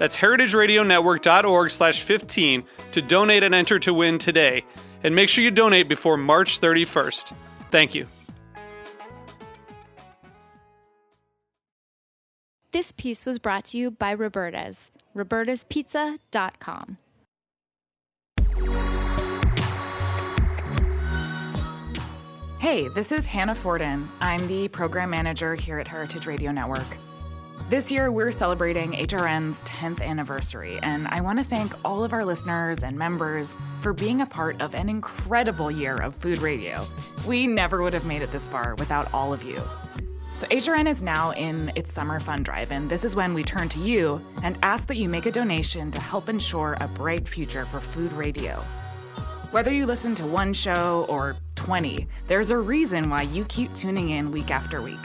That's heritageradionetwork.org slash 15 to donate and enter to win today. And make sure you donate before March 31st. Thank you. This piece was brought to you by Roberta's, robertaspizza.com. Hey, this is Hannah Forden. I'm the program manager here at Heritage Radio Network. This year, we're celebrating HRN's 10th anniversary, and I want to thank all of our listeners and members for being a part of an incredible year of food radio. We never would have made it this far without all of you. So, HRN is now in its summer fund drive, and this is when we turn to you and ask that you make a donation to help ensure a bright future for food radio. Whether you listen to one show or 20, there's a reason why you keep tuning in week after week.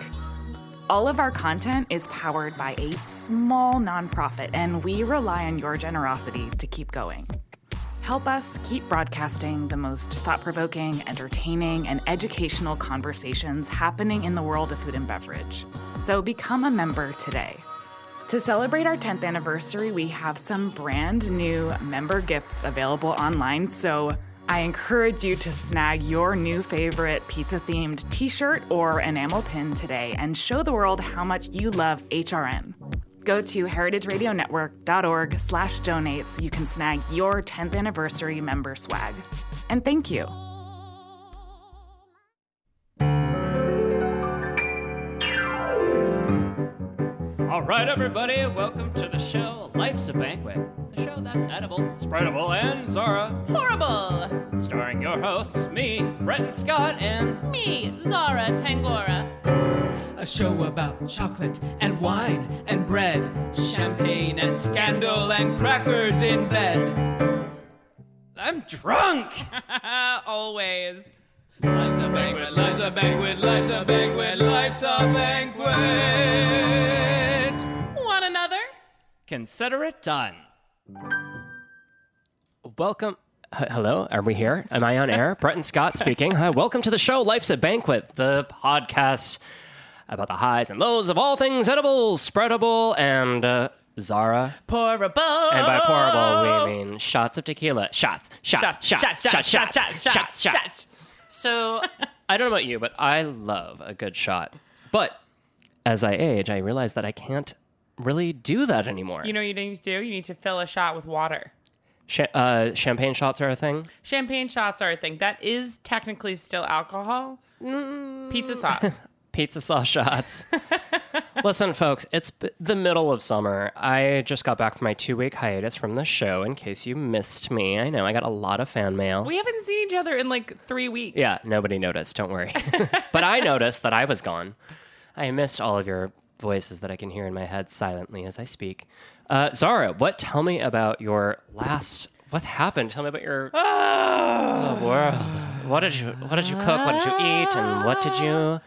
All of our content is powered by a small nonprofit, and we rely on your generosity to keep going. Help us keep broadcasting the most thought provoking, entertaining, and educational conversations happening in the world of food and beverage. So become a member today. To celebrate our 10th anniversary, we have some brand new member gifts available online. So I encourage you to snag your new favorite pizza themed t shirt or enamel pin today and show the world how much you love HRN. Go to heritageradionetwork.org slash donate so you can snag your 10th anniversary member swag. And thank you. All right, everybody, welcome to the show Life's a Banquet, the show that's edible, spreadable, and Zara. Horrible! Starring your hosts, me, Bretton Scott, and Me, Zara Tangora. A show about chocolate and wine and bread, champagne and scandal and crackers in bed. I'm drunk! Always. Life's a banquet, life's a banquet, life's a banquet, life's a banquet. Consider it done. Welcome. H- hello, are we here? Am I on air? Bretton Scott speaking. Hi, welcome to the show Life's a Banquet, the podcast about the highs and lows of all things edible, spreadable, and uh, Zara. Pourable. And by pourable, we mean shots of tequila. Shots, shots, shots, shots, shots, shots, shots, shots. shots, shots, shots. So, I don't know about you, but I love a good shot. But as I age, I realize that I can't really do that anymore. You know what you need to do? You need to fill a shot with water. Cha- uh, champagne shots are a thing. Champagne shots are a thing. That is technically still alcohol. Mm. Pizza sauce. Pizza sauce shots. Listen, folks, it's b- the middle of summer. I just got back from my two week hiatus from the show. In case you missed me, I know I got a lot of fan mail. we haven't seen each other in like three weeks. Yeah, nobody noticed. Don't worry. but I noticed that I was gone. I missed all of your voices that I can hear in my head silently as I speak. Uh, Zara, what? Tell me about your last. What happened? Tell me about your oh, world. What did you? What did you cook? What did you eat? And what did you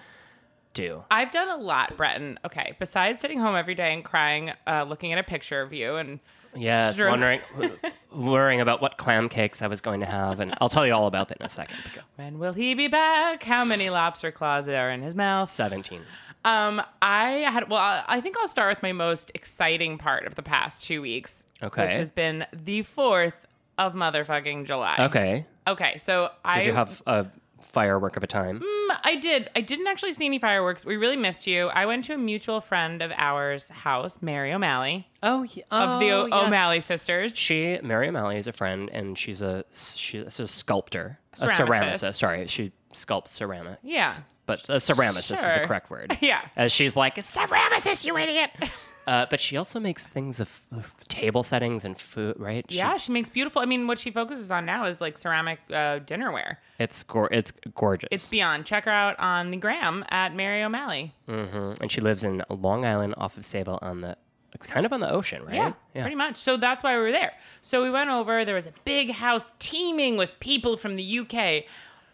do? I've done a lot, Bretton. Okay. Besides sitting home every day and crying, uh, looking at a picture of you and Yes, Sure. wondering, worrying about what clam cakes I was going to have, and I'll tell you all about that in a second. When will he be back? How many lobster claws are in his mouth? Seventeen. Um, I had well, I I think I'll start with my most exciting part of the past two weeks. Okay. Which has been the fourth of motherfucking July. Okay. Okay, so I Did you have a firework of a time? Mm, I did. I didn't actually see any fireworks. We really missed you. I went to a mutual friend of ours' house, Mary O'Malley Oh, yeah. of the o- yes. O'Malley sisters. She, Mary O'Malley, is a friend, and she's a she's a sculptor, a Ceramicist. ceramicist. Sorry, she sculpt ceramics. Yeah. But uh, ceramicist is the correct word. Yeah. As she's like, a ceramicist, you idiot. uh, but she also makes things of, of table settings and food, right? She- Yeah, she makes beautiful. I mean, what she focuses on now is like ceramic uh, dinnerware. It's, gor- it's gorgeous. It's beyond. Check her out on the gram at Mary O'Malley. hmm And she lives in Long Island off of Sayville on the, it's kind of on the ocean, right? Yeah, pretty much. So that's why we were there. So we went over. There was a big house teeming with people from the UK,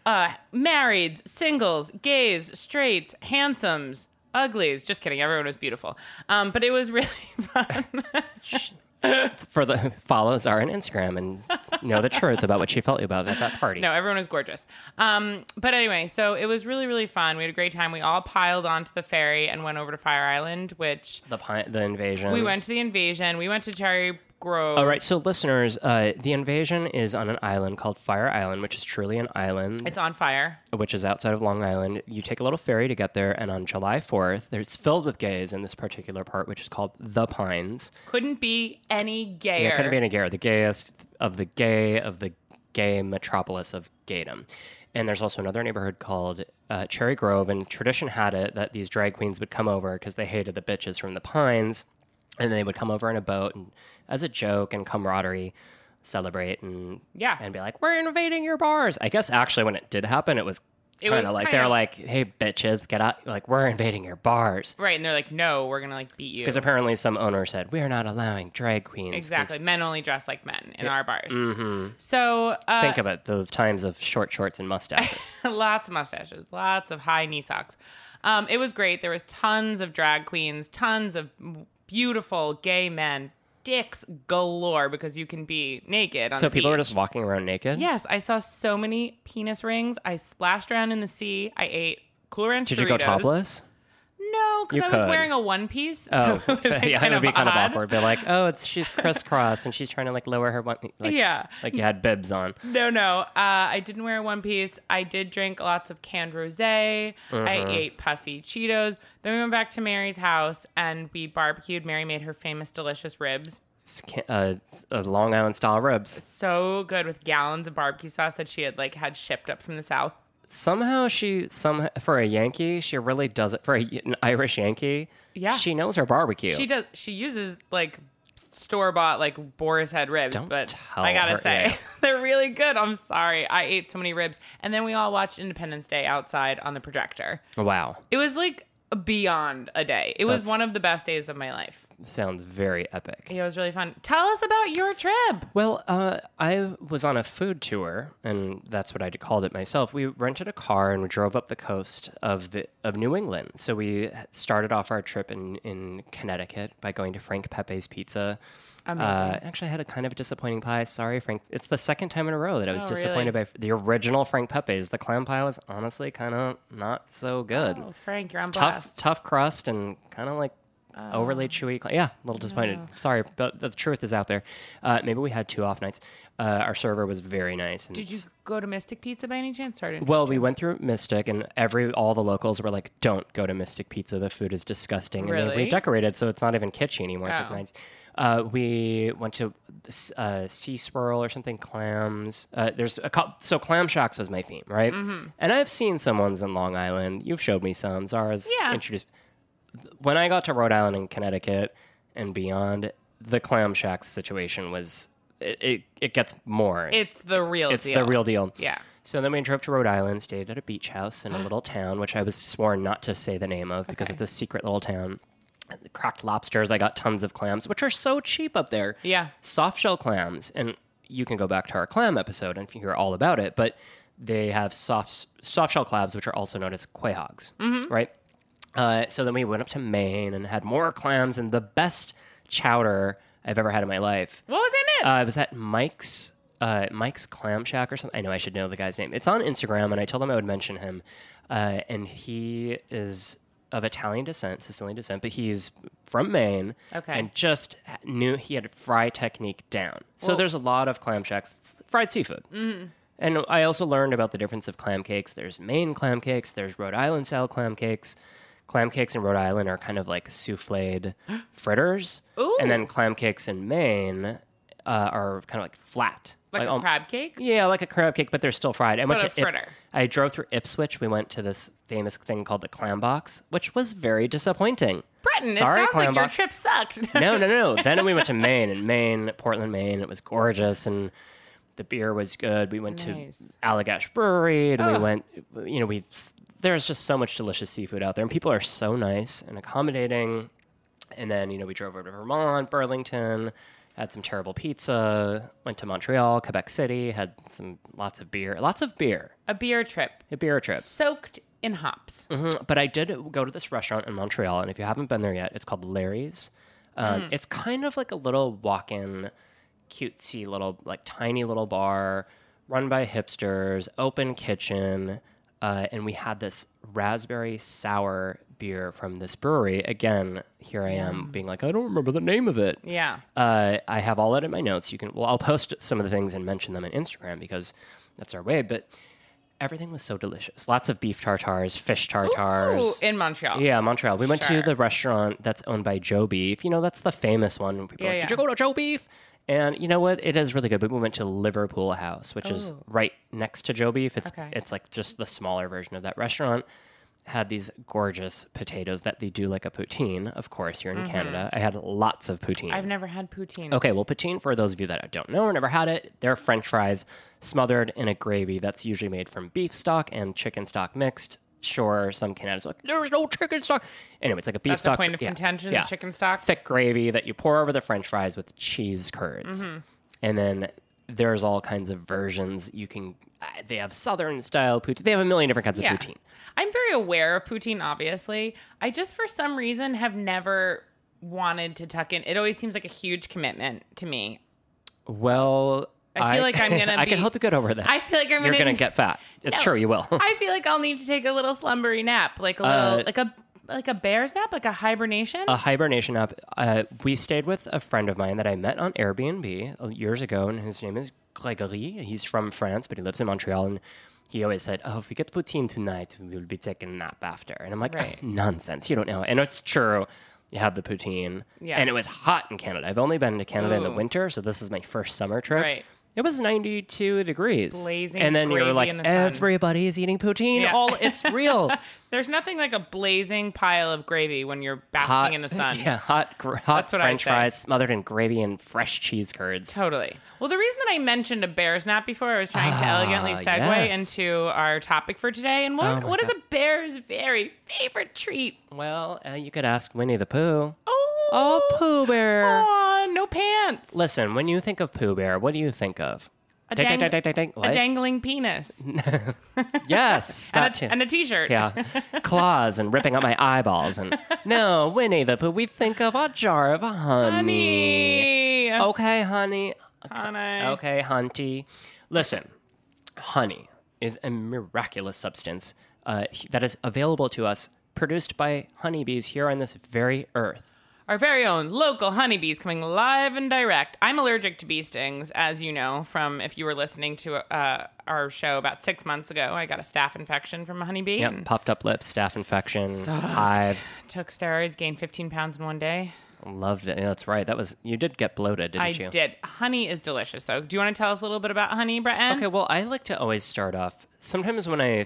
uh, marrieds, singles, gays, straights, handsomes, uglies. Just kidding. Everyone was beautiful. Um, but it was really fun. For the follows are on Instagram and know the truth about what she felt about at that party. no, everyone was gorgeous. Um, but anyway, so it was really, really fun. We had a great time. We all piled onto the ferry and went over to Fire Island, which The pi- the invasion. we went to the invasion. We went to Cherry Grove. All right, so listeners, uh, the invasion is on an island called Fire Island, which is truly an island, It's on fire. which is outside of Long Island. You take a little ferry to get there, and on July 4th, there's filled with gays in this particular part, which is called the Pines. Couldn't be any gayer. Yeah, it couldn't be any gayer. The gayest of the gay of the gay metropolis of gaydom. And there's also another neighborhood called uh, Cherry Grove, and tradition had it that these drag queens would come over because they hated the bitches from the Pines, and then they would come over in a boat and, as a joke and camaraderie, celebrate and Yeah. and be like, "We're invading your bars." I guess actually, when it did happen, it was It kind was of like kinda- they're like, "Hey, bitches, get out!" Like, we're invading your bars. Right, and they're like, no, we're gonna like beat you. Because apparently some owner said we are not allowing drag queens Exactly, men only dress like men in our bars. So uh, Mm-hmm. Think of it, those times of short shorts and mustaches. lots of mustaches, lots of high knee socks. Um, it was great. There was tons of drag queens, tons of beautiful gay men, dicks galore because you can be naked. On so people were beach. just walking around naked. Yes, I saw so many penis rings. I splashed around in the sea. I ate Cool Ranch Did you go topless? No, because I was wearing a one piece. Oh, it would yeah, kind it would be of kind of awkward. Be like, oh, it's she's crisscross and she's trying to like lower her one. Like, Yeah. like you had bibs on. No, no. Uh, I didn't wear a one piece. I did drink lots of canned rosé. I Uh-huh. ate puffy Cheetos. Then we went back to Mary's house and we barbecued. Mary made her famous delicious ribs. Uh, uh, Long Island style ribs. So good with gallons of barbecue sauce that she had like had shipped up from the south. Somehow she some for a Yankee, she really does it for a, an Irish Yankee. Yeah. she knows her barbecue. She does. She uses like store bought like boar's head ribs, Don't but I gotta say yeah. they're really good. I'm sorry, I ate so many ribs, and then we all watched Independence Day outside on the projector. Wow, It was like beyond a day. It was one of the best days of my life. Sounds very epic. Yeah, it was really fun. Tell us about your trip. Well, uh, I was on a food tour, and that's what I called it myself. We rented a car and we drove up the coast of the of New England. So we started off our trip in in Connecticut by going to Frank Pepe's Pizza. Uh, actually, I had a kind of a disappointing pie. Sorry, Frank. It's the second time in a row that I was Oh, disappointed by the original Frank Pepe's. The clam pie was honestly kind of not so good. Oh, Frank, you're on tough, blast. tough crust and kind of like Oh. overly chewy. cl- Yeah, a little disappointed. Sorry, but the truth is out there. Uh, maybe we had two off nights. Uh, our server was very nice. And Did you go to Mystic Pizza by any chance? Sorry. Well, we went through Mystic, and every all the locals were like, "Don't go to Mystic Pizza. The food is disgusting." And Really? they redecorated, so it's not even kitschy anymore. Oh. nice. Uh, we went to uh, Sea Swirl or something. Clams. Uh, there's a cou- so Clam Shacks was my theme, right? Mm-hmm. And I've seen some ones in Long Island. You've showed me some. Zara's Yeah. introduced. When I got to Rhode Island and Connecticut and beyond, the Clam shack situation was it. It, it gets more. It's the real it's deal. the real deal. Yeah. So then we drove to Rhode Island, stayed at a beach house in a little town, which I was sworn not to say the name of because Okay. it's a secret little town. Cracked lobsters. I got tons of clams, which are so cheap up there. Yeah. Soft shell clams. And you can go back to our clam episode and hear all about it. But they have soft soft shell clams, which are also known as quahogs, Mm-hmm. right? Uh, so then we went up to Maine and had more clams and the best chowder I've ever had in my life. What was in it? Uh, I was at Mike's uh, Mike's Clam Shack or something. I know I should know the guy's name. It's on Instagram, and I told him I would mention him. Uh, and he is of Italian descent, Sicilian descent, but he's from Maine. Okay. And just knew he had fry technique down. So there's a lot of clam shacks, it's fried seafood. Mm-hmm. And I also learned about the difference of clam cakes. There's Maine clam cakes. There's Rhode Island style clam cakes. Clam cakes in Rhode Island are kind of like souffled fritters, Ooh. and then clam cakes in Maine uh, are kind of like flat, Like, a um, crab cake? Yeah, like a crab cake, but they're still fried. I went But to a fritter. I drove through Ipswich. We went to this famous thing called the clam box, which was very disappointing. Bretton, Sorry, it sounds like your trip sucked. no, no, no. Then we went to Maine, and Maine, Portland, Maine. It was gorgeous, and the beer was good. We went Nice. to Allagash Brewery, and we went. You know, we there's just so much delicious seafood out there, and people are so nice and accommodating. And then you know we drove over to Vermont, Burlington, had some terrible pizza. Went to Montreal, Quebec City, had some lots of beer, lots of beer, a beer trip a beer trip. soaked in hops. Mhm. But I did go to this restaurant in Montreal, and if you haven't been there yet, it's called Larry's. Um, It's kind of like a little walk-in, cutesy little, like tiny little bar, run by hipsters, open kitchen, uh, and we had this raspberry sour beer from this brewery. Again, here I am being like, I don't remember the name of it. Yeah. Uh, I have all that in my notes. You can, well, I'll post some of the things and mention them on Instagram because that's our way. But everything was so delicious. Lots of beef tartars, fish tartars. Ooh, in Montreal. Yeah, Montreal. We went Sure. to the restaurant that's owned by Joe Beef. You know, that's the famous one. People are Yeah, like, Did yeah. you go to Joe Beef? And you know what? It is really good. But we went to Liverpool House, which is right next to Joe Beef. It's Okay. it's like just the smaller version of that restaurant. Had these gorgeous potatoes that they do like a poutine, of course, you're in Canada. I had lots of poutine. Mm-hmm. I've never had poutine. Okay, well, poutine, for those of you that don't know or never had it, they're French fries smothered in a gravy that's usually made from beef stock and chicken stock mixed. Sure, some Canadians are like, there's no chicken stock. Anyway, it's like a beef That's the stock. point of yeah, contention, yeah. the chicken stock? Thick gravy that you pour over the French fries with cheese curds. Mm-hmm. And then there's all kinds of versions. You can, uh, they have Southern style poutine. They have a million different kinds Yeah. of poutine. I'm very aware of poutine, obviously. I just, for some reason, have never wanted to tuck in. It always seems like a huge commitment to me. Well, I feel like I'm gonna I can help you get over that. I feel like I'm You're gonna- gonna get fat. It's No. true, you will. I feel like I'll need to take a little slumbery nap, like a little, Uh, like a like a bear's nap, like a hibernation. a hibernation app. Uh, we stayed with a friend of mine that I met on Airbnb uh, years ago, and his name is Gregory. He's from France, but he lives in Montreal, and he always said, "Oh, if we get the poutine tonight, we'll be taking a nap after." And I'm like, Right. "Nonsense! You don't know." And it's true. You have the poutine, Yeah. and it was hot in Canada. I've only been to Canada in the winter, so this is my first summer trip. Right. It was 92 degrees. Blazing and then you're like, in the sun. everybody's eating poutine. Yeah. All it's real. There's nothing like a blazing pile of gravy when you're basking in the sun. Yeah, hot, gr- hot French fries smothered in gravy and fresh cheese curds. Totally. Well, the reason that I mentioned a bear's nap before, I was trying to Ah, elegantly segue yes. into our topic for today. And what, Oh what is a bear's very favorite treat? Well, uh, you could ask Winnie the Pooh. Oh, Oh, Pooh Bear. aw, no pants. Listen, when you think of Pooh Bear, what do you think of? a, Dang, dang- dang, dang, dang, dang. a What? dangling penis Yes, and that a, too. and a t-shirt. yeah, claws and ripping out my eyeballs. And no, Winnie the Pooh, we think of a jar of honey. Honey. Okay, honey. Honey. Okay, hunty. Listen, honey is a miraculous substance uh, that is available to us, produced by honeybees here on this very earth. Our very own local honeybees coming live and direct. I'm allergic to bee stings, as you know from if you were listening to uh, our show about six months ago. I got a staph infection from a honeybee. Yep, puffed up lips, staph infection, hives. Took steroids, gained 15 pounds in one day. Loved it. Yeah, that's right. That was you did get bloated, didn't I you? I did. Honey is delicious, though. Do you want to tell us a little bit about honey, Bretton? Okay, well, I like to always start off. Sometimes when I,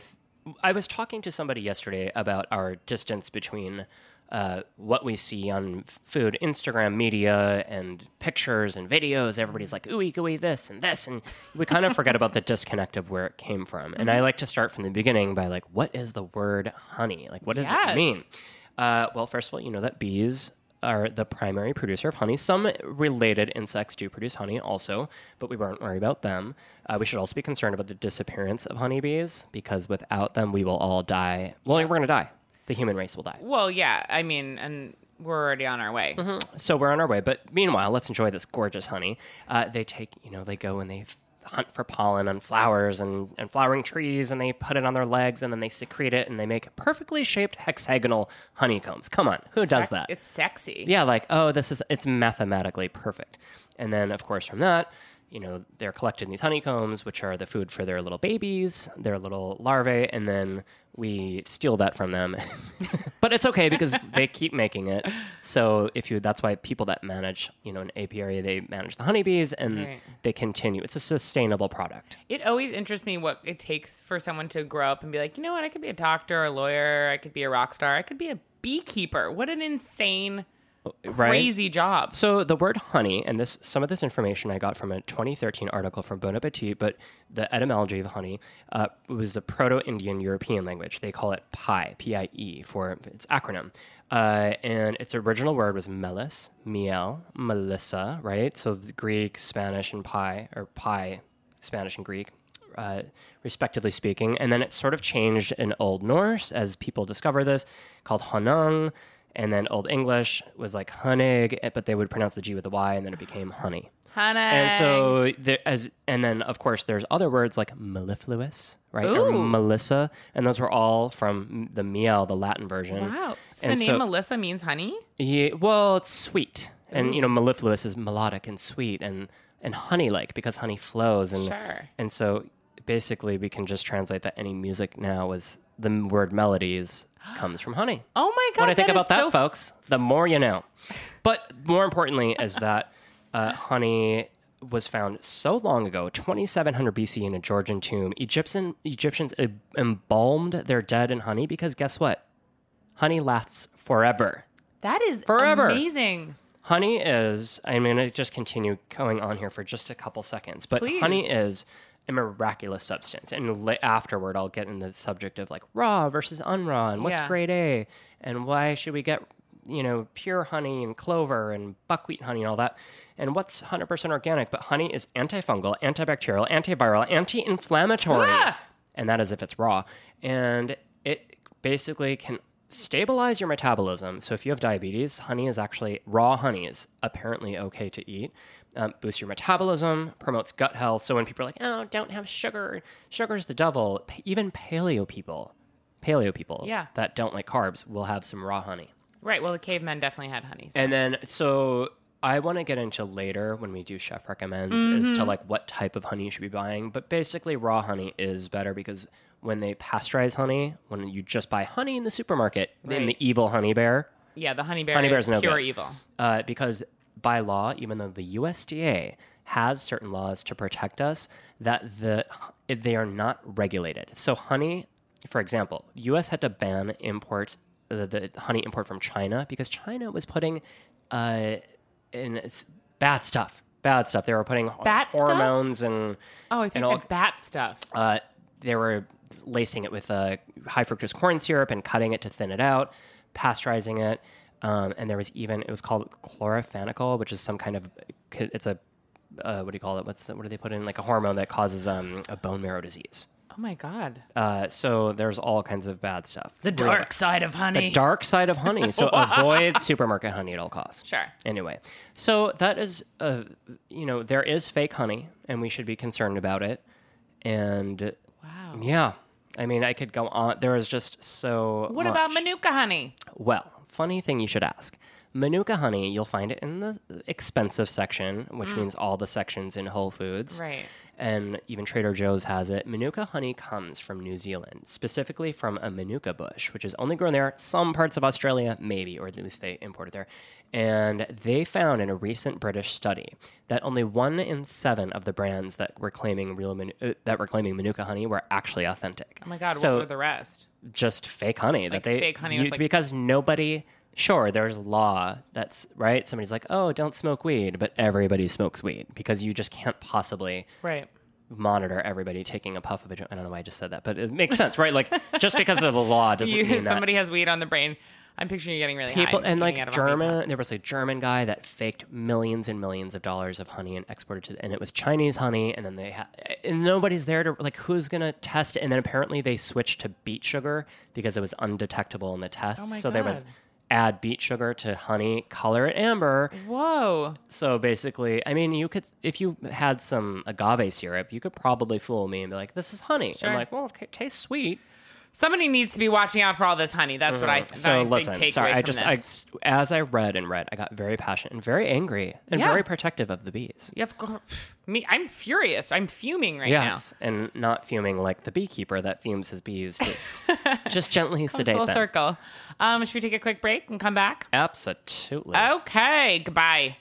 I was talking to somebody yesterday about our distance between uh, what we see on food, Instagram media, and pictures and videos. Everybody's like ooey gooey this and this, and we kind of forget about the disconnect of where it came from. And I like to start from the beginning by like, what is the word honey? Like, what does Yes. it mean? Uh, well, first of all, you know that bees are the primary producer of honey. Some related insects do produce honey also, but we won't worry about them. Uh, we should also be concerned about the disappearance of honeybees because without them, we will all die. Well, we're going to die. The human race will die. Well, yeah. I mean, and we're already on our way. So we're on our way. But meanwhile, let's enjoy this gorgeous honey. Uh, they take, you know, they go and they hunt for pollen on flowers and, and flowering trees and they put it on their legs and then they secrete it and they make perfectly shaped hexagonal honeycombs. Come on, who does that? It's sexy. Yeah, like, oh, this is, it's mathematically perfect. And then, of course, from that, you know, they're collecting these honeycombs, which are the food for their little babies, their little larvae, and then we steal that from them. but it's okay because they keep making it. So if you, that's why people that manage, you know, an apiary, they manage the honeybees and Right. they continue. It's a sustainable product. It always interests me what it takes for someone to grow up and be like, you know what, I could be a doctor, a lawyer, I could be a rock star, I could be a beekeeper. What an insane, Right? crazy job. So the word honey, and this some of this information I got from a 2013 article from Bon Appetit, but the etymology of honey uh, was a Proto-Indian European language. They call it PIE, P-I-E, for its acronym. Uh, and its original word was melis, miel, melissa, right? So the Greek, Spanish, and pie, or pie, Spanish and Greek, uh, respectively speaking. And then it sort of changed in Old Norse as people discover this, called honung. And then Old English was like honig, eh, but they would pronounce the G with a Y, and then it became honey. Honey. And so there, as and then of course there's other words like mellifluous, right, or Ooh. melissa, and those were all from the miel, the Latin version. wow. So And the name so- Melissa means honey? Yeah, well, it's sweet, and you know, mellifluous is melodic and sweet, and and honey-like because honey flows, and Sure. and so basically we can just translate that any music now is the word melodies comes from honey. Oh my God. what I think about that, so folks, the more you know. But more importantly, is that uh, honey was found so long ago, 2700 BC, in a Georgian tomb. Egyptian Egyptians embalmed their dead in honey because guess what? Honey lasts forever. That is Forever. amazing. Honey is, I'm going to just continue going on here for just a couple seconds, but Please. honey is a miraculous substance. And la- afterward, I'll get into the subject of like raw versus unraw and what's Yeah. grade A and why should we get, you know, pure honey and clover and buckwheat honey and all that. And what's 100% organic, but honey is antifungal, antibacterial, antiviral, anti inflammatory. Ah! And that is if it's raw. And it basically can stabilize your metabolism. So if you have diabetes, honey is actually raw honey is apparently okay to eat. Um, boosts your metabolism, promotes gut health. So when people are like, "Oh, don't have sugar. Sugar's the devil." Even paleo people, paleo people Yeah. that don't like carbs will have some raw honey. Right. Well, the cavemen definitely had honey. so- And then so I want to get into later when we do chef recommends Mm-hmm. as to like what type of honey you should be buying. But basically raw honey is better because when they pasteurize honey, when you just buy honey in the supermarket, in the evil honey bear, yeah, the honey bear Honey bear is bear's no pure good. evil. uh, because by law, even though the USDA has certain laws to protect us, that the they are not regulated. So honey, for example, U.S. had to ban import uh, the honey import from China because China was putting uh, in bad stuff. Bad stuff. They were putting Bat stuff? hormones and Oh, I think all- bat stuff. uh, they were lacing it with uh, high fructose corn syrup and cutting it to thin it out, pasteurizing it, um, and there was even it was called chloramphenicol, which is some kind of it's a uh, what do you call it? What's the, what do they put in like a hormone that causes um, a bone marrow disease? Oh my god. Uh, so there's all kinds of bad stuff. The Really. dark side of honey. The dark side of honey. So avoid supermarket honey at all costs. Sure. Anyway, so that is, uh, you know, there is fake honey, and we should be concerned about it. And Wow. yeah, I mean, I could go on. There is just so. What about manuka honey? Well, funny thing you should ask. Manuka honey, you'll find it in the expensive section, which means all the sections in Whole Foods. Mm. Right. And even Trader Joe's has it. Manuka honey comes from New Zealand, specifically from a Manuka bush, which is only grown there. Some parts of Australia, maybe, or at least they import it there. And they found in a recent British study that only one in seven of the brands that were claiming real Manu- uh, that were claiming Manuka honey were actually authentic. Oh my god, So what were the rest? Just fake honey Like that they fake honey you- like- because nobody sure there's law that's right somebody's like oh don't smoke weed but everybody smokes weed because you just can't possibly Right. monitor everybody taking a puff of a joint. I don't know why I just said that, but it makes sense, right? Like just because of the law doesn't You, mean somebody has weed on the brain. I'm picturing you getting really that high people just and like out of a honey pot. German. There was a German guy that faked millions and millions of dollars of honey and exported to, and it was Chinese honey. And then they had, and nobody's there to like who's gonna test it. And then apparently they switched to beet sugar because it was undetectable in the test. Oh my so they would add beet sugar to honey, color it amber. Whoa. So basically, I mean, you could, if you had some agave syrup, you could probably fool me and be like, "This is honey." Sure. I'm like, "Well, it tastes sweet." Somebody needs to be watching out for all this honey. That's what I. Mm-hmm. So my big listen, sorry, I just I, as I read and read, I got very passionate and very angry and Yeah. very protective of the bees. Yeah, of course. me. I'm furious. I'm fuming right now. Yes, and not fuming like the beekeeper that fumes his bees. Just gently sedate Full them. circle. Um, should we take a quick break and come back? Absolutely. Okay. Goodbye.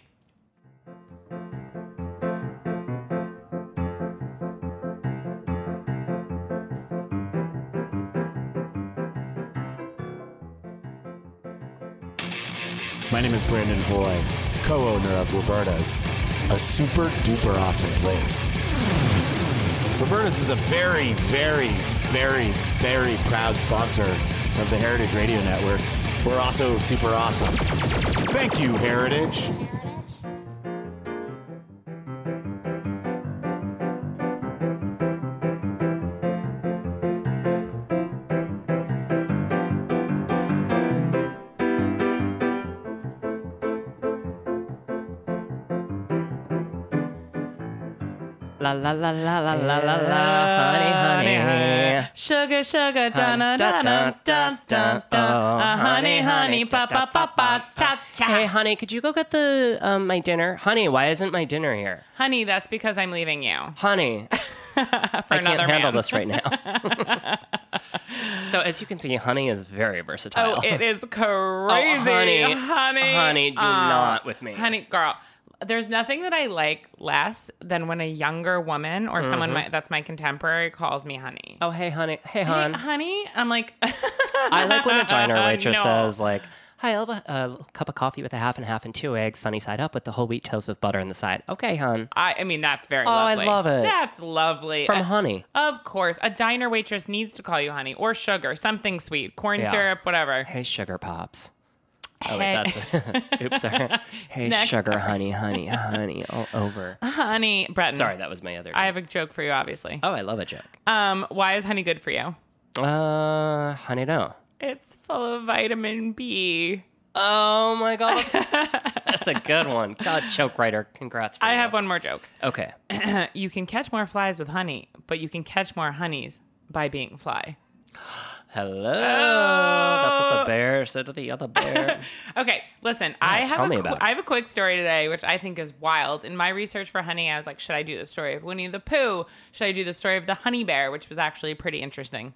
My name is Brandon Hoy, co-owner of Roberta's, a super duper awesome place. Roberta's is a very, very, very, very proud sponsor of the Heritage Radio Network. We're also super awesome. Thank you, Heritage. La la la la la la la la, honey, honey. Sugar, sugar, da Hun- da da da da da da. Honey, honey, pa pa pa pa, cha cha. Hey, honey, could you go get the um, my dinner? Honey, why isn't my dinner here? Honey, that's because I'm leaving you Honey, for I another can't handle man. this right now. so as you can see, honey is very versatile. Oh, it is crazy, Oh, honey, honey, honey, do Uh, not with me. honey, girl. There's nothing that I like less than when a younger woman or someone my, that's my contemporary calls me honey. Mm-hmm. Oh, hey, honey. Hey, Hey, honey, I'm like, I like when a diner waitress No. says, like, hi, I'll have a, a cup of coffee with a half and half and two eggs, sunny side up with the whole wheat toast with butter on the side. Okay, hon. I, I mean, that's very Oh, I love it. That's lovely. From Uh, honey. Of course, a diner waitress needs to call you honey or sugar, something sweet, corn Yeah. syrup, whatever. Hey, sugar pops. Oh, wait, that's. Oops, sorry. Hey, Next. sugar, honey, honey, honey, all over. Honey, Bretton. Sorry, that was my other. I have a joke for you, obviously. Oh, I love a joke. Um, why is honey good for you? Uh, honey, no. It's full of vitamin B. Oh my god, that's, a good one. God, joke writer, congrats. For I you. have one more joke. Okay. You can catch more flies with honey, but you can catch more honeys by being fly. Hello. That's what the said to the other bear. Okay, listen. I have tell a me qu-. I have a quick story today, which I think is wild. In my research for honey, I was like, should I do the story of Winnie the Pooh? Should I do the story of the honey bear, which was actually pretty interesting?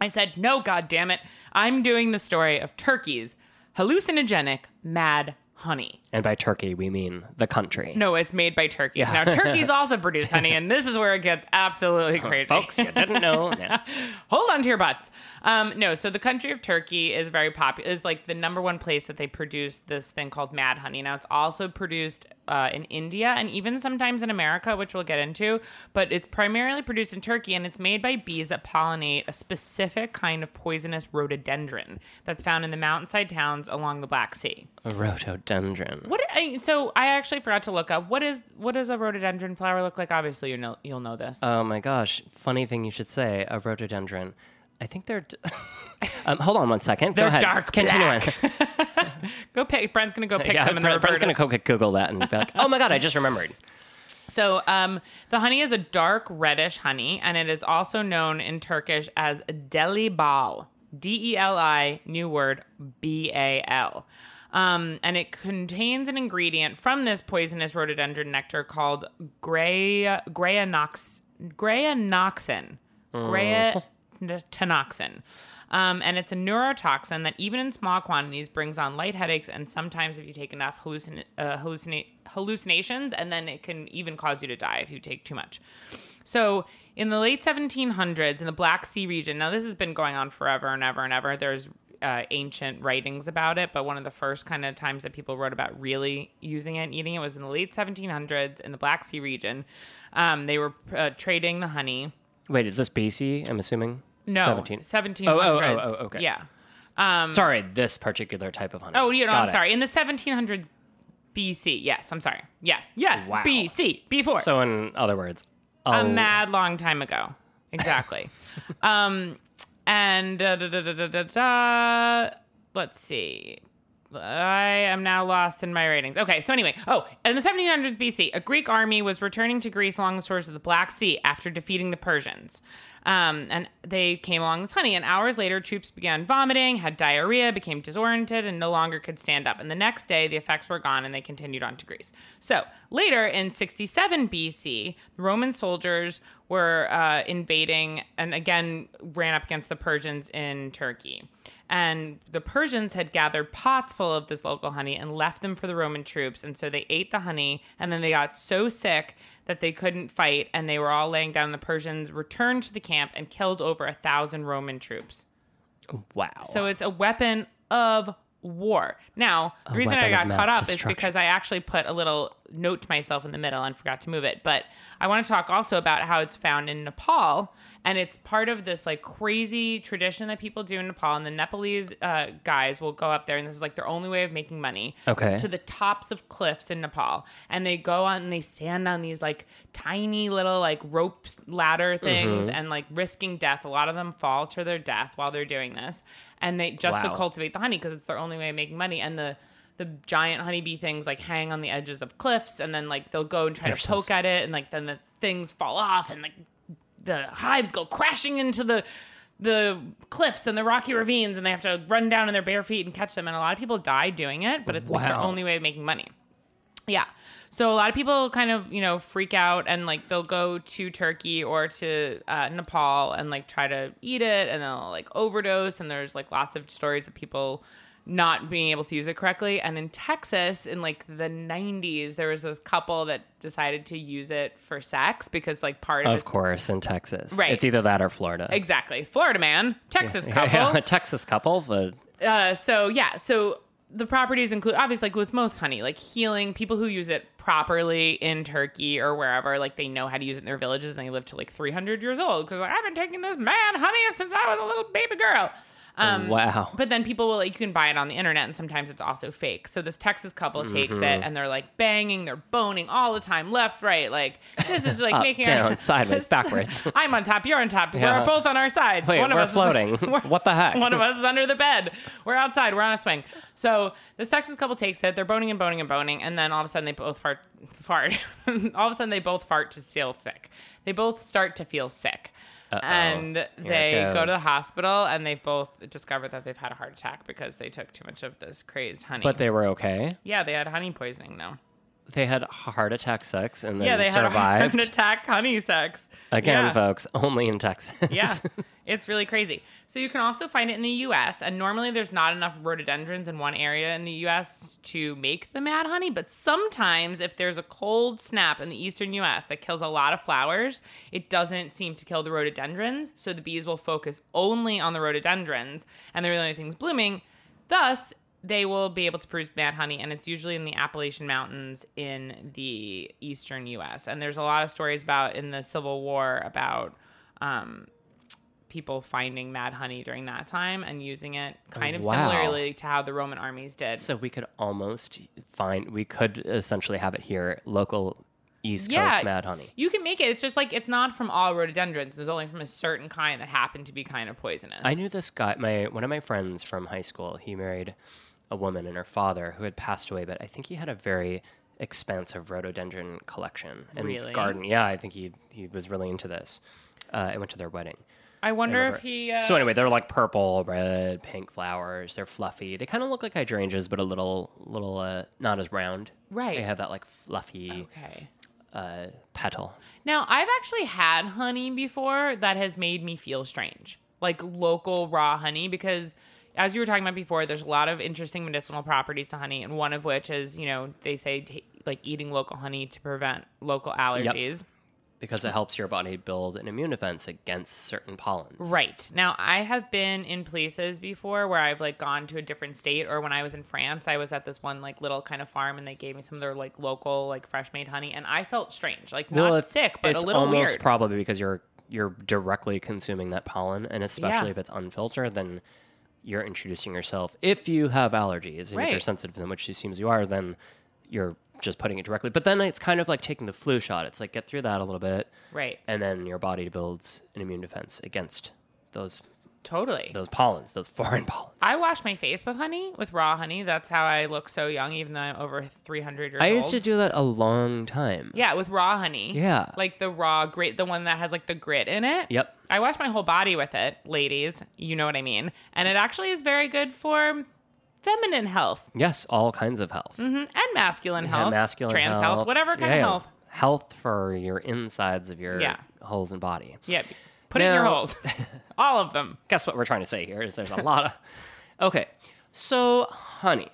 I said, no, God damn it. I'm doing the story of turkeys, hallucinogenic, mad honey. and by Turkey, we mean the country. No, it's made by turkeys. Yeah. Now, turkeys also produce honey, and this is where it gets absolutely crazy. Folks, you didn't know. No. Hold on to your butts. Um, no, so the country of Turkey is very popular. Is like the number one place that they produce this thing called mad honey. Now it's also produced uh, in India and even sometimes in America, which we'll get into. But it's primarily produced in Turkey, and it's made by bees that pollinate a specific kind of poisonous rhododendron that's found in the mountainside towns along the Black Sea. A rhododendron. What? I, so I actually forgot to look up what is what does a rhododendron flower look like? Obviously, you know you'll know this. Oh my gosh. Funny thing you should say, a rhododendron. I think they're. D- um, hold on one second. They're go ahead. dark Continue black. on. go pick. Brent's gonna go pick yeah, some Brent- Brent's gonna go Google that and be like, "Oh my god, I just remembered." So, um, the honey is a dark reddish honey, and it is also known in Turkish as deli bal. D E L I, new word, B A L. Um, and it contains an ingredient from this poisonous rhododendron nectar called gray, grayanox, grayanoxin. Grayanoxin. Um, and it's a neurotoxin that, even in small quantities, brings on light headaches and sometimes, if you take enough, hallucin- uh, hallucina- hallucinations, and then it can even cause you to die if you take too much. So, in the late 1700s, in the Black Sea region, now this has been going on forever and ever and ever. There's uh, ancient writings about it, but one of the first kind of times that people wrote about really using it and eating it was in the late 1700s in the Black Sea region. Um, they were uh, trading the honey. Wait, is this BC? I'm assuming. No, 17. 1700s. Oh, oh, oh, oh, okay. Yeah. Um, Sorry, this particular type of honey. Oh, you know, Got I'm it. sorry. In the 1700s BC. Yes, I'm sorry. Yes, yes. Wow. BC. Before. So, in other words, a oh, mad long time ago. Exactly. um, and da, da, da, da, da, da, let's see. I am now lost in my ratings. Okay, so anyway, oh, in the 1700s BC, a Greek army was returning to Greece along the shores of the Black Sea after defeating the Persians. Um, and they came along with honey. And hours later, troops began vomiting, had diarrhea, became disoriented, and no longer could stand up. And the next day, the effects were gone and they continued on to Greece. So later in 67 BC, Roman soldiers were uh, invading and again ran up against the Persians in Turkey. And the Persians had gathered pots full of this local honey and left them for the Roman troops. And so they ate the honey and then they got so sick that they couldn't fight and they were all laying down. The Persians returned to the camp and killed over a thousand Roman troops. Wow. So it's a weapon of war. Now, the A reason I got caught up is because I actually put a little note to myself in the middle and forgot to move it. But I want to talk also about how it's found in Nepal. And it's part of this like crazy tradition that people do in Nepal. And the Nepalese uh, guys will go up there, and this is like their only way of making money. Okay. To the tops of cliffs in Nepal. And they go on and they stand on these like tiny little like rope ladder things Mm-hmm. and like risking death. A lot of them fall to their death while they're doing this. And they just to cultivate the honey because it's their only way of making money. And the the giant honeybee things like hang on the edges of cliffs and then like they'll go and try to poke at it and like then the things fall off and like the hives go crashing into the the cliffs and the rocky ravines and they have to run down in their bare feet and catch them and a lot of people die doing it but it's like their only way of making money. Yeah. So a lot of people kind of you know freak out and like they'll go to turkey or to uh, nepal and like try to eat it and they'll like overdose and there's like lots of stories of people not being able to use it correctly and in texas in like the 90s there was this couple that decided to use it for sex because like part of, of course, in Texas. Right. It's either that or Florida. exactly florida man texas couple Yeah, a Texas couple, but uh, so yeah, so the properties include obviously like with most honey, like healing people who use it properly in Turkey or wherever, like they know how to use it in their villages and they live to like 300 years old because like, I've been taking this man honey since I was a little baby girl. Um, wow. But then people will like you can buy it on the internet and sometimes it's also fake. So this Texas couple takes it and they're like banging, they're boning all the time, left, right. Like this is like Up, making down, sideways, backwards. I'm on top, you're on top. Yeah. We're both on our sides. Wait, one of we're us is- floating. we're- What the heck? One of us is under the bed. We're outside. We're on a swing. So this Texas couple takes it. They're boning and boning and boning, and then all of a sudden they both fart. Fart. all of a sudden they both fart to feel sick. They both start to feel sick. And it they go to the hospital and they've both discovered that they've had a heart attack because they took too much of this crazed honey. but they were okay. yeah, they had honey poisoning though. They had heart attack sex and then Yeah, they survived. had heart attack honey sex. Again, Yeah. folks, only in Texas. Yeah, it's really crazy. So you can also find it in the U.S. And normally there's not enough rhododendrons in one area in the U.S. to make the mad honey. But sometimes if there's a cold snap in the eastern U.S. that kills a lot of flowers, it doesn't seem to kill the rhododendrons. So the bees will focus only on the rhododendrons, and they're the only things blooming. Thus, they will be able to produce mad honey, and it's usually in the Appalachian Mountains in the eastern U.S. And there's a lot of stories about in the Civil War about um, people finding mad honey during that time and using it kind of Wow. similarly to how the Roman armies did. So we could almost find, we could essentially have it here, local East Yeah. Coast mad honey. you can make it. It's just like it's not from all rhododendrons. It's only from a certain kind that happen to be kind of poisonous. I knew this guy, my one of my friends from high school. He married a woman and her father who had passed away, but I think he had a very expansive rhododendron collection and Really? garden. Yeah, I think he he was really into this. Uh, I went to their wedding. I wonder remember. if he. Uh, So anyway, they're like purple, red, pink flowers. They're fluffy. They kind of look like hydrangeas, but a little, little, uh, not as round. Right. They have that like fluffy okay. uh, petal. Now, I've actually had honey before that has made me feel strange, like local raw honey, because as you were talking about before, there's a lot of interesting medicinal properties to honey, and one of which is, you know, they say t- like eating local honey to prevent local allergies. because it helps your body build an immune defense against certain pollens. Right. Now, I have been in places before where I've like gone to a different state or when I was in France, I was at this one like little kind of farm and they gave me some of their like local like fresh made honey and I felt strange. Like not Well, it- sick, but a little almost weird. probably because you're you're directly consuming that pollen, and especially Yeah. if it's unfiltered, then you're introducing yourself. If you have allergies and if you're sensitive to them, which it seems you are, then you're just putting it directly. But then it's kind of like taking the flu shot. It's like get through that a little bit, right. and then your body builds an immune defense against those Totally. those pollens, those foreign pollens. I wash my face with honey, with raw honey. That's how I look so young, even though I'm over 300 years old. I old. used to do that a long time. Yeah, with raw honey. Yeah. Like the raw grit, the one that has like the grit in it. Yep. I wash my whole body with it, ladies. You know what I mean. And it actually is very good for feminine health Yes, all kinds of health. Mhm. and masculine Yeah, health, masculine trans health, whatever kind Yeah, of health. Health for your insides of your Yeah. holes and body. Yeah. Put it in your holes. All of them. guess what we're trying to say here is there's a lot of okay so honey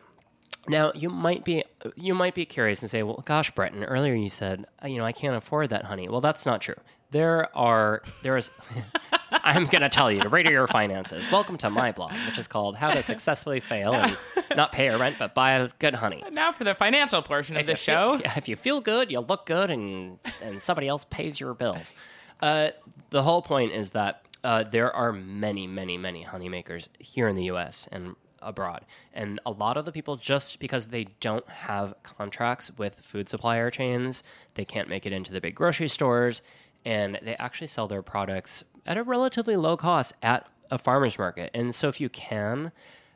now you might be you might be curious and say well gosh bretton earlier you said uh, you know i can't afford that honey well that's not true there are there is i'm going to tell you to radio your finances welcome to my blog which is called how to successfully fail and not pay your rent but buy a good honey Now for the financial portion of the feel- show. yeah, if you feel good, you'll look good, and and somebody else pays your bills. Uh, the whole point is that uh, there are many, many, many honeymakers here in the U.S. and abroad, and a lot of the people just because they don't have contracts with food supplier chains, they can't make it into the big grocery stores, and they actually sell their products at a relatively low cost at a farmer's market. And so, if you can,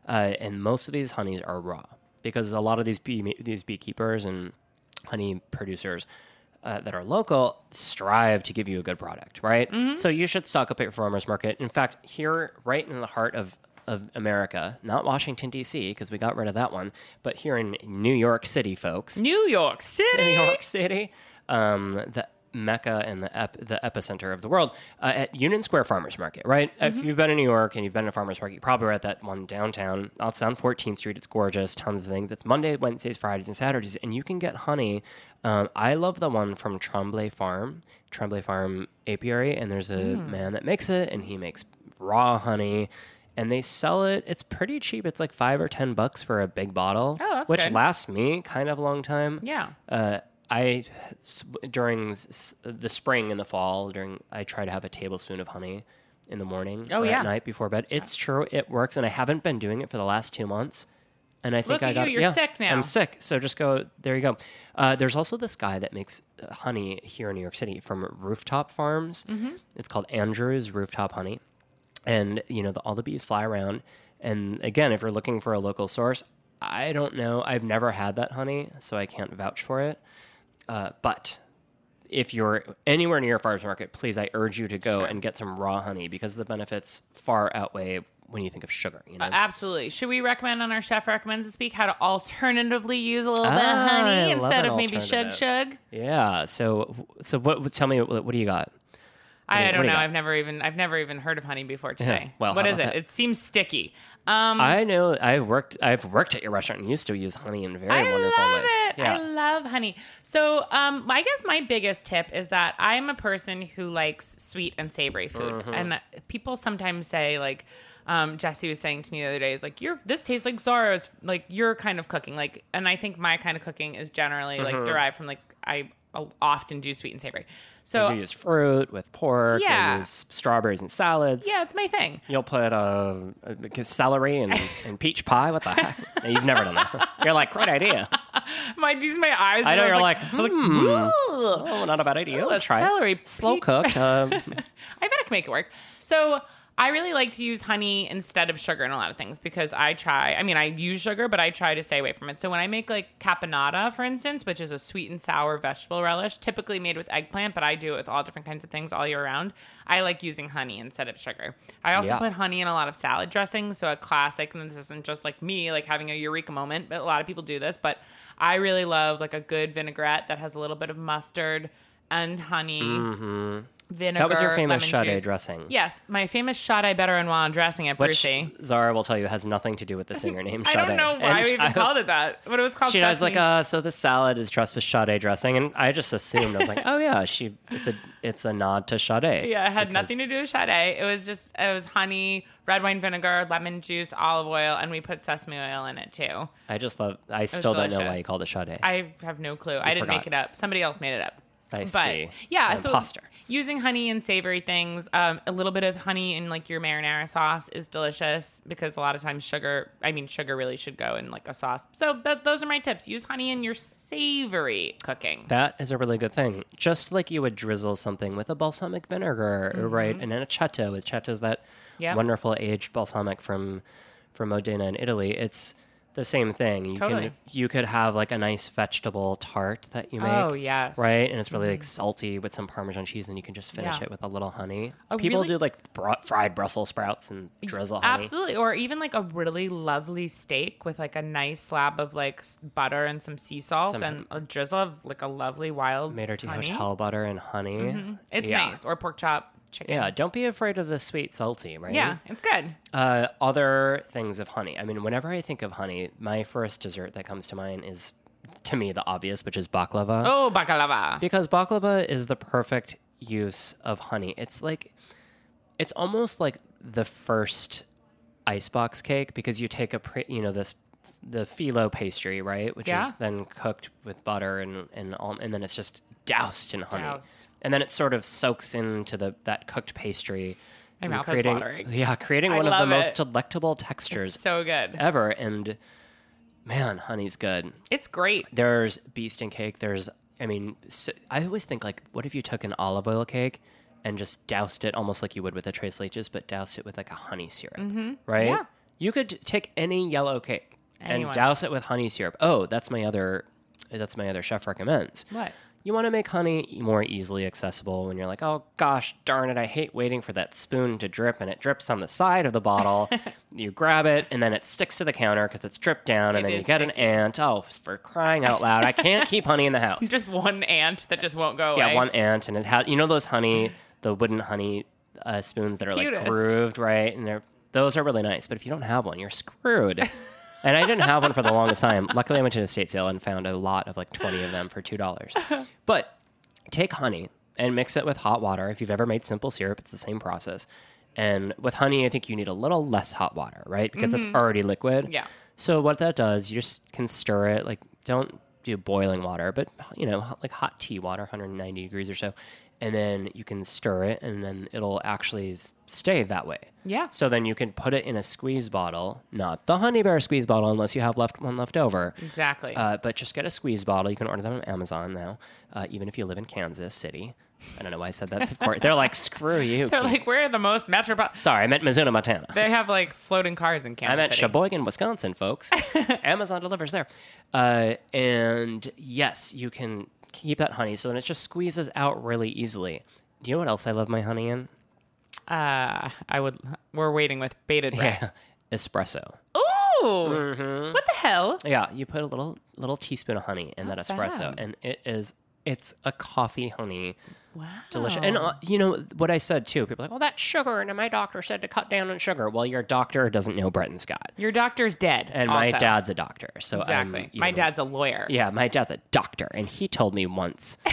uh, and most of these honeys are raw because a lot of these bee these beekeepers and honey producers uh, that are local strive to give you a good product, right? So you should stock up at your farmers market. In fact, here, right in the heart of of America, not Washington D.C. because we got rid of that one, but here in New York City, folks, New York City. New York City, um, the mecca and the ep- the epicenter of the world, uh, at Union Square Farmers Market, right? If you've been in New York and you've been to farmers market, you probably were at that one downtown. It's on 14th Street. It's gorgeous, tons of things. It's Monday, Wednesdays, Fridays, and Saturdays, and you can get honey. Um, I love the one from Tremblay Farm, Tremblay Farm Apiary, and there's a man that makes it, and he makes raw honey. And they sell it. It's pretty cheap. It's like five or ten bucks for a big bottle, Oh, that's which good. lasts me kind of a long time. Yeah. Uh, I during the spring and the fall during I try to have a tablespoon of honey in the morning Oh, or yeah. at night before bed. It's true, it works, and I haven't been doing it for the last two months. And I think Look I at got you, you're yeah, sick now. I'm sick, so just go there. You go. Uh, there's also this guy that makes uh, honey here in New York City from Rooftop Farms. Mm-hmm. It's called Andrew's Rooftop Honey, and you know the, all the bees fly around. And again, if you're looking for a local source, I don't know. I've never had that honey, so I can't vouch for it. Uh, but if you're anywhere near a farmer's market, please, I urge you to go and get some raw honey because the benefits far outweigh when you think of sugar. You know? Uh, absolutely. Should we recommend on our chef recommends this week how to alternatively use a little bit of Ah, I honey instead of maybe shug shug? yeah. So, so what? Tell me, what, what do you got? I, I, don't do know. got? I've never even I've never even heard of honey before today. Well, what is it? that? It seems sticky. Um, I know I've worked. I've worked at your restaurant and used to use honey in very I wonderful love ways. it. Yeah. I love honey. So, um, I guess my biggest tip is that I'm a person who likes sweet and savory food, Mm-hmm. and people sometimes say like. Um, Jesse was saying to me the other day, "Is like you're this tastes like Zara's, like your kind of cooking, like." And I think my kind of cooking is generally Mm-hmm. like derived from like I often do sweet and savory. So you use fruit with pork. you Yeah. use strawberries and salads. yeah, it's my thing. You'll put uh, celery and, and peach pie. What the heck? You've never done that. You're like, great idea. My these my eyes. I know was you're like, I was hmm. Oh, not a bad idea. Let's try celery it. Slow cooked. Um, I bet I can make it work. So I really like to use honey instead of sugar in a lot of things because I try. I mean, I use sugar, but I try to stay away from it. So when I make like caponata, for instance, which is a sweet and sour vegetable relish, typically made with eggplant, but I do it with all different kinds of things all year round. I like using honey instead of sugar. I also Yeah. put honey in a lot of salad dressings. So a classic, and this isn't just like me like having a eureka moment, but a lot of people do this. But I really love like a good vinaigrette that has a little bit of mustard and honey. Mm-hmm. Vinegar, that was your famous Sade juice. dressing. Yes, my famous I better and while dressing at Which Brucey. Zara will tell you has nothing to do with the singer named I don't know why And we even was- called it that, but it was called She was like, sesame. uh, so this salad is dressed with Sade dressing, and I just assumed I was like, oh yeah, she it's a it's a nod to Sade. yeah, it had because- nothing to do with Sade. It was just it was honey, red wine vinegar, lemon juice, olive oil, and we put sesame oil in it too. I just love. I still don't know why you called it Sade. I have no clue. I didn't make it up. Somebody else made it up. I But see. yeah, An so imposter. using honey and savory things, um, a little bit of honey in like your marinara sauce is delicious because a lot of times sugar, I mean, sugar really should go in like a sauce. So that, those are my tips. Use honey in your savory cooking. That is a really good thing. Just like you would drizzle something with a balsamic vinegar, right? And then a cetto with cetto's that Mm-hmm. Yep. wonderful aged balsamic from from Modena in Italy. It's the same thing. You Totally. can you could have like a nice vegetable tart that you make. Oh, yes. Mm-hmm. Right? And it's really like salty with some parmesan cheese and you can just finish Yeah. it with a little honey. A People really- do like br- fried Brussels sprouts and drizzle honey. Absolutely. Or even like a really lovely steak with like a nice slab of like butter and some sea salt Some- and a drizzle of like a lovely wild Made honey. hotel butter and honey. It's Yeah. nice. Or pork chop chicken. Yeah, don't be afraid of the sweet salty, right? Yeah, it's good. Uh, other things of honey. I mean, whenever I think of honey, my first dessert that comes to mind is, to me, the obvious, which is baklava. Oh, baklava. Because baklava is the perfect use of honey. It's like, it's almost like the first icebox cake because you take a, pre, you know, this the phyllo pastry, right, which Yeah. is then cooked with butter and and all, and then it's just doused in honey, Doused. and then it sort of soaks into the that cooked pastry. My and mouth is creating, watering. Yeah, creating I one of the love most delectable textures So good. ever. And man, honey's good. It's great. There's beast and cake. There's, I mean, so, I always think like, what if you took an olive oil cake and just doused it almost like you would with a tres leches, but doused it with like a honey syrup, mm-hmm. right? Yeah. You could take any yellow cake Anyone. and douse it with honey syrup. Oh, that's my other. That's my other chef recommends. What? You want to make honey more easily accessible when you're like, oh gosh, darn it, I hate waiting for that spoon to drip and it drips on the side of the bottle. you grab it and then it sticks to the counter because it's dripped down, and It then you get an ant. Oh, for crying out loud, I can't keep honey in the house. Just one ant that just won't go away. yeah, one ant, and it has you know those honey, the wooden honey uh, spoons that are like grooved, right? And they're those are really nice. But if you don't have one, you're screwed. And I didn't have one for the longest time. Luckily, I went to an estate sale and found a lot of like 20 of them for two dollars. But take honey and mix it with hot water. If you've ever made simple syrup, it's the same process. And with honey, I think you need a little less hot water, right? Because it's mm-hmm. already liquid. Yeah. So what that does, you just can stir it. Like, don't do boiling water, but you know, like hot tea water, 190 degrees or so, and then you can stir it, and then it'll actually stay that way. Yeah. So then you can put it in a squeeze bottle, not the Honey Bear squeeze bottle, unless you have left one left over. Exactly. Uh, but just get a squeeze bottle. You can order them on Amazon now, uh, even if you live in Kansas City. I don't know why I said that. Of course, they're like, screw you. They're Keith." like, we're the most metropolitan. Sorry, I meant Missoula, Montana. They have like floating cars in Kansas. I meant City. Sheboygan, Wisconsin, folks. Amazon delivers there. Uh, and yes, you can keep that honey so then it just squeezes out really easily. Do you know what else I love my honey in? Uh, I would. We're waiting with bated breath. Yeah, espresso. Ooh, Mm-hmm. what the hell? Yeah, you put a little little teaspoon of honey in that espresso, and it is it's a coffee honey. Wow, Delicious. And uh, you know what I said too? People are like, "Oh, that's sugar," and my doctor said to cut down on sugar. Well, your doctor doesn't know Bretton Scott, Your doctor's dead. and my dad's a doctor. So exactly. My know, dad's a lawyer. Yeah, my dad's a doctor, and he told me once.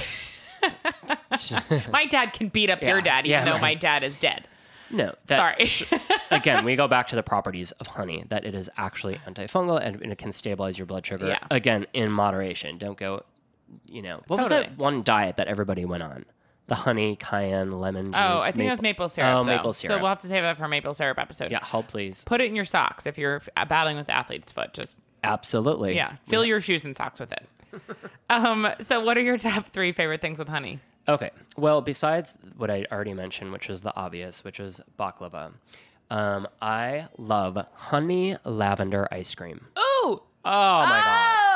My dad can beat up Yeah, your dad, even yeah, though right. my dad is dead. No, that, Sorry. again, we go back to the properties of honey that it is actually antifungal and, and it can stabilize your blood sugar. Yeah. Again, in moderation. Don't go, you know, what was that one diet that everybody went on? The honey, cayenne, lemon juice. oh, I think that's maple syrup. Oh, though. maple syrup. So we'll have to save that for a maple syrup episode. Yeah, hold please. Put it in your socks if you're battling with athlete's foot. Just Absolutely. yeah, fill your shoes and socks with it. um. So, what are your top three favorite things with honey? Okay. Well, besides what I already mentioned, which is the obvious, which is baklava, um, I love honey lavender ice cream. Ooh. Oh my god.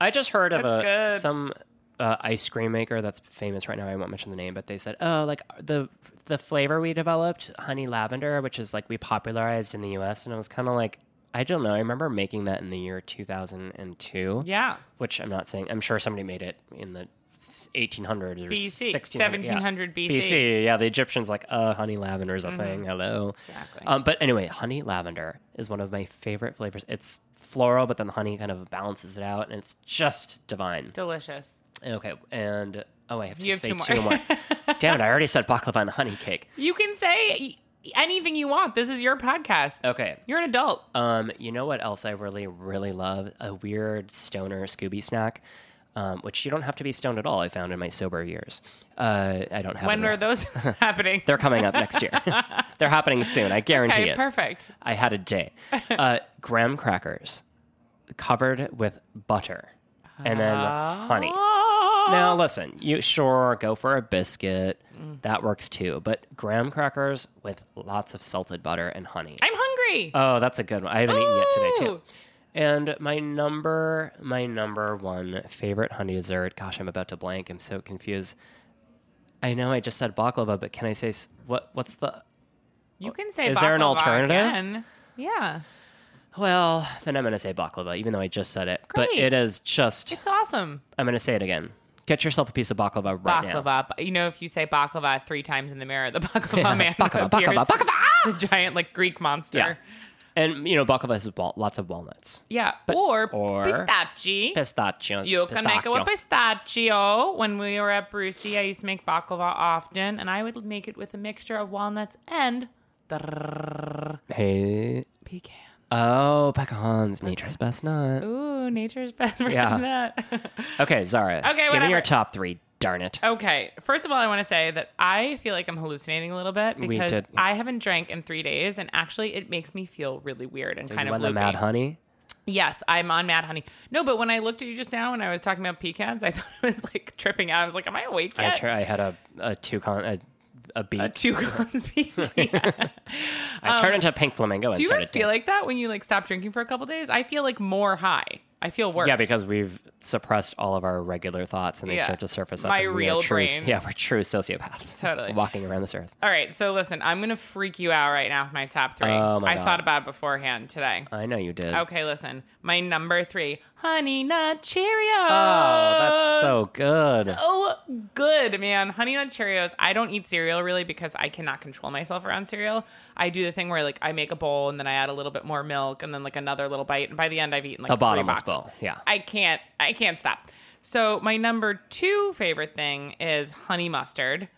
I just heard of That's a good. some uh, ice cream maker that's famous right now. I won't mention the name, but they said, "Oh, like the the flavor we developed, honey lavender, which is like we popularized in the U.S." And it was kind of like I don't know. I remember making that in the year 2002. Yeah. Which I'm not saying. I'm sure somebody made it in the 1800s or BC, 1600 yeah. BC. BC, yeah. The Egyptians like, uh, honey lavender is a thing. Hello. Exactly. Um, but anyway, honey lavender is one of my favorite flavors. It's floral, but then the honey kind of balances it out, and it's just divine. Delicious. Okay, and oh, I have to You have say two more. two more. Damn it! I already said baklava and honey cake. You can say anything you want. This is your podcast. Okay. You're an adult. Um, you know what else I really, really love? A weird stoner Scooby snack. Um, which you don't have to be stoned at all. I found in my sober years. Uh, I don't have. When enough- are those happening? They're coming up next year. They're happening soon. I guarantee okay, it. perfect. I had a day. Uh, graham crackers covered with butter and then honey. Now listen, you sure go for a biscuit. Mm. That works too. But graham crackers with lots of salted butter and honey. I'm hungry. Oh, that's a good one. I haven't eaten yet today too. And my number, my number one favorite honey dessert. Gosh, I'm about to blank. I'm so confused. I know I just said baklava, but can I say what? What's the? you can say Is there an alternative? again. Yeah, Well, then I'm gonna say baklava, even though I just said it. Great. But it is just. it's awesome. I'm gonna say it again. Get yourself a piece of baklava right now. Baklava. You know, if you say baklava three times in the mirror, the baklava Yeah, man baklava, appears. baklava, baklava. It's a ah! giant like Greek monster. Yeah. And you know, baklava has wal- lots of walnuts. Yeah, or, or- pistachio. Pistachios. You can make it with pistachio. pistachio. When we were at Brucey, I used to make baklava often, and I would make it with a mixture of walnuts and Hey. pecan. Oh, pecans, nature's best nut. Ooh, nature's best friend. Yeah. That. Okay, Zara. Okay, Give me your top three. Darn it. okay, first of all, I want to say that I feel like I'm hallucinating a little bit We because did- I haven't drank in three days, and actually, it makes me feel really weird and kind you of want the loopy. mad honey? Yes, I'm on Mad Honey. No, but when I looked at you just now and I was talking about pecans, I thought I was like tripping out. I was like, "Am I awake I, tr- I had a, a toucan, a, a beak. A toucan's pecan. I turned into a pink flamingo and um, Do you started ever feel dancing. like that when you like stop drinking for a couple days? I feel like more high. I feel worse. Yeah, because we've suppressed all of our regular thoughts and they Yeah. start to surface up. My and we are real true, brain. Yeah, we're true sociopaths. Totally. Walking around this earth. All right, so listen, I'm gonna freak you out right now with my top three. Oh, my I God. thought about it beforehand today. I know you did. Okay, listen. My number three, Honey Nut Cheerios. Oh, that's so good. so good, man. Honey Nut Cheerios. I don't eat cereal really because I cannot control myself around cereal. I do the thing where like I make a bowl and then I add a little bit more milk and then like another little bite, and by the end I've eaten like A three bottomless boxes. Yeah. I can't. I can't stop. So my number two favorite thing is honey mustard.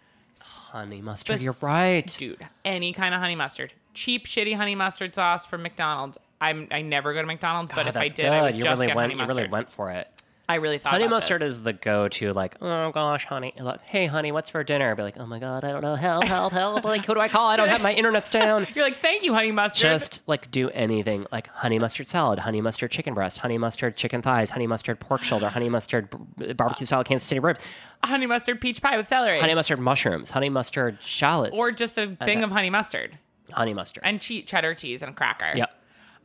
honey mustard, Bes- you're right. dude. Any kind of honey mustard, cheap, shitty honey mustard sauce from McDonald's. I'm I never go to McDonald's, but Oh, if I did, I would you just really get went, honey You really went for it. I really thought Honey about mustard this. is the go-to. Like, oh gosh, honey. Like, hey, honey, what's for dinner? Be like, oh my god, I don't know. Help, help, help. Like, who do I call? I don't have my internet's down. You're like, thank you, honey mustard. Just like do anything, like honey mustard salad, honey mustard chicken breast, honey mustard chicken thighs, honey mustard pork shoulder, honey mustard b- barbecue style Kansas City ribs, honey mustard peach pie with celery, honey mustard mushrooms, honey mustard shallots, or just a thing of honey mustard honey mustard. and che- cheddar cheese and cracker. yeah,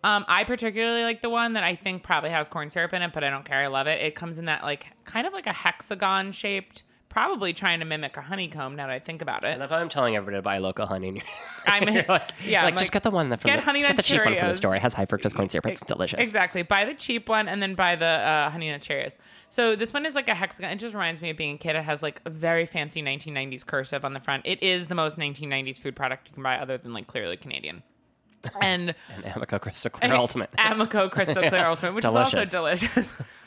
Um, I particularly like the one that I think probably has corn syrup in it, but I don't care. I love it. It comes in that like kind of like a hexagon shaped, probably trying to mimic a honeycomb. Now that I think about I it, love how I'm telling everybody to buy local honey. And you're, I'm you're like, yeah, like just get the one that from get the, Honey get the cheap one from the store. It has high fructose corn syrup. It's delicious. Exactly. Buy the cheap one and then buy the uh, Honey Nut Cheerios. So this one is like a hexagon. It just reminds me of being a kid. It has like a very fancy 1990s cursive on the front. It is the most 1990s food product you can buy, other than like clearly Canadian. And And Amico Crystal Clear Ultimate. Amico Crystal Clear Ultimate, which is also Delicious. delicious.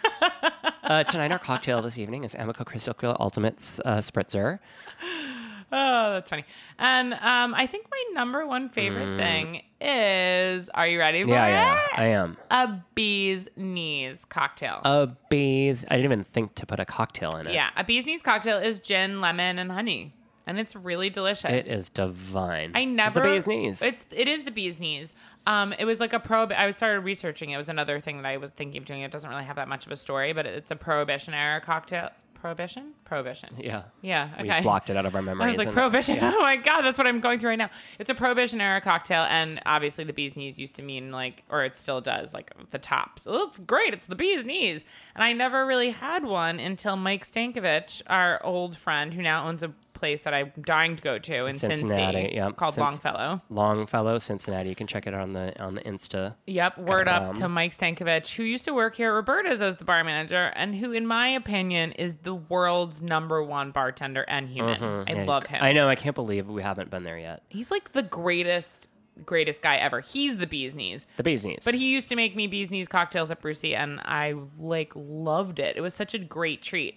Uh, tonight, our cocktail this evening is Amico Crystal Clear Ultimate uh, Spritzer. Oh, that's funny. And um, I think my number one favorite thing is are you ready for Mm. Yeah, yeah, I am. A bee's knees cocktail. A bees. I didn't even think to put a cocktail in it. yeah, a bee's knees cocktail is gin, lemon, and honey. And it's really delicious. It is divine. I never It's the bee's knees. It's it is the bee's knees. Um, it was like a pro. I started researching. It was another thing that I was thinking of doing. It doesn't really have that much of a story, but it's a prohibition era cocktail. Prohibition, prohibition. yeah. Yeah. We Okay. blocked it out of our memories. I was like prohibition. yeah. Oh my god, that's what I'm going through right now. It's a prohibition era cocktail, and obviously the bee's knees used to mean like, or it still does, like the tops. So it's great. It's the bee's knees, and I never really had one until Mike Stankovich, our old friend who now owns a place that I'm dying to go to in Cincinnati, Cincy, yeah. called Cinc- Longfellow. Longfellow, Cincinnati. You can check it out on the on the Insta. Yep, word up um, to Mike Stankovich, who used to work here at Roberta's as the bar manager, and who, in my opinion, is the world's number one bartender and human. I Yeah, love him. I know. I can't believe we haven't been there yet. He's like the greatest, greatest guy ever. He's the bee's knees. The bees knees. But he used to make me bee's knees cocktails at Brucey, and I like loved it. It was such a great treat.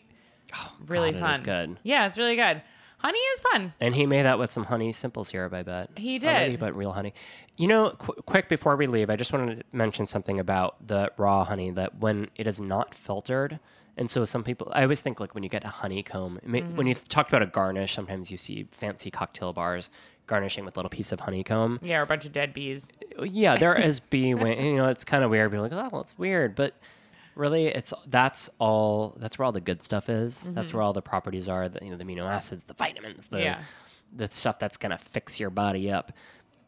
really Oh, God, fun. good. Yeah, it's really good. Honey is fun. And he made that with some honey simple syrup, I bet. He Already, did. but real honey. You know, qu- quick before we leave, I just wanted to mention something about the raw honey that when it is not filtered And so some people, I always think like when you get a honeycomb, may, when you mm. talked about a garnish, sometimes you see fancy cocktail bars garnishing with a little piece of honeycomb. Yeah, or a bunch of dead bees. Uh, yeah, there is bee wing. You know, it's kind of weird. People like, oh, well, it's weird, but really, it's that's all. That's where all the good stuff is. That's where all the properties are. The you know, the amino acids, the vitamins, the Yeah. the stuff that's gonna fix your body up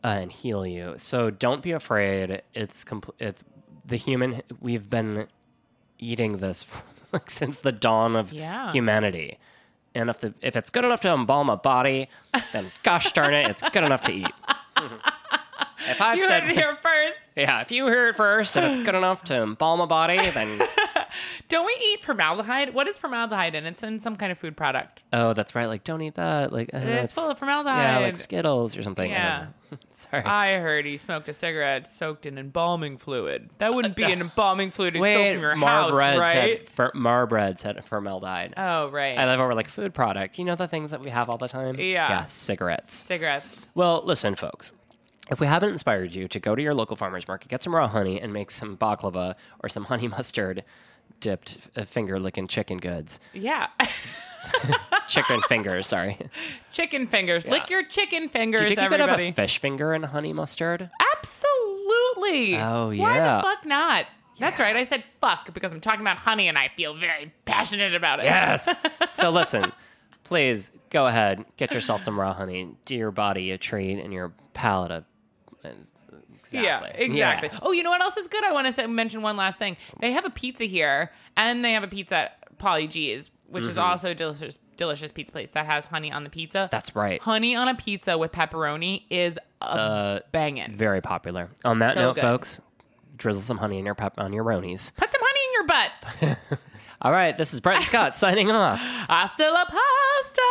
uh, and heal you. So don't be afraid. It's complete. It's the human. We've been eating this like since the dawn of Yeah. humanity. And if the if it's good enough to embalm a body, then gosh darn it, it's good enough to eat. if I've You said heard it here first. yeah, if you hear it first and it's good enough to embalm a body, then Don't we eat formaldehyde? What is formaldehyde in? It's in some kind of food product. oh, that's right. Like, don't eat that. Like, I don't know, It's full of formaldehyde. yeah, like Skittles or something. Yeah. Sorry. I heard he smoked a cigarette soaked in embalming fluid. That wouldn't be an embalming fluid Wait, from your house, right? had fer- Marbreads had formaldehyde. oh, right. I love over like food product. You know the things that we have all the time. Yeah. Yeah, cigarettes. Cigarettes. Well, listen, folks. If we haven't inspired you to go to your local farmer's market, get some raw honey, and make some baklava or some honey mustard dipped uh, finger licking chicken goods. Yeah. Chicken fingers, sorry. chicken fingers. Lick your chicken fingers, Do you think you could have a fish finger and honey mustard? Absolutely. Oh, yeah. Why the fuck not? That's right. I said fuck because I'm talking about honey and I feel very passionate about it. Yes. so listen, please go ahead, get yourself some raw honey. Do your body a treat and your palate a. Exactly. Yeah, exactly. Yeah. Oh, you know what else is good? I want to say, mention one last thing. They have a pizza here, and they have a pizza at Paulie Gee's, which is also a delicious, delicious pizza place that has honey on the pizza. Mm-hmm. That's right. honey on a pizza with pepperoni is a Uh, banging. very popular. On that So note, good. folks, drizzle some honey in your pep- on your ronies. Put some honey in your butt. All right, this is Brett Scott signing off. Hasta la pasta.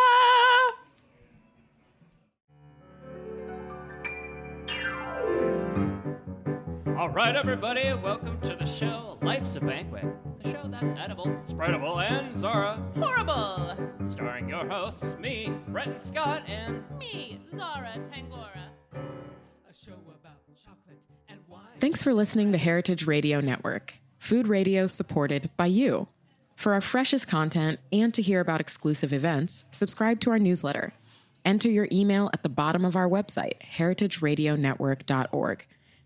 All right, everybody, welcome to the show Life's a Banquet, the show that's edible, spreadable, and Zara, Horrible. starring your hosts, me, Bretton Scott, and Me, Zara Tangora. A show about chocolate and wine. Thanks for listening to Heritage Radio Network, food radio supported by you. For our freshest content and to hear about exclusive events, subscribe to our newsletter. Enter your email at the bottom of our website, heritageradionetwork.org.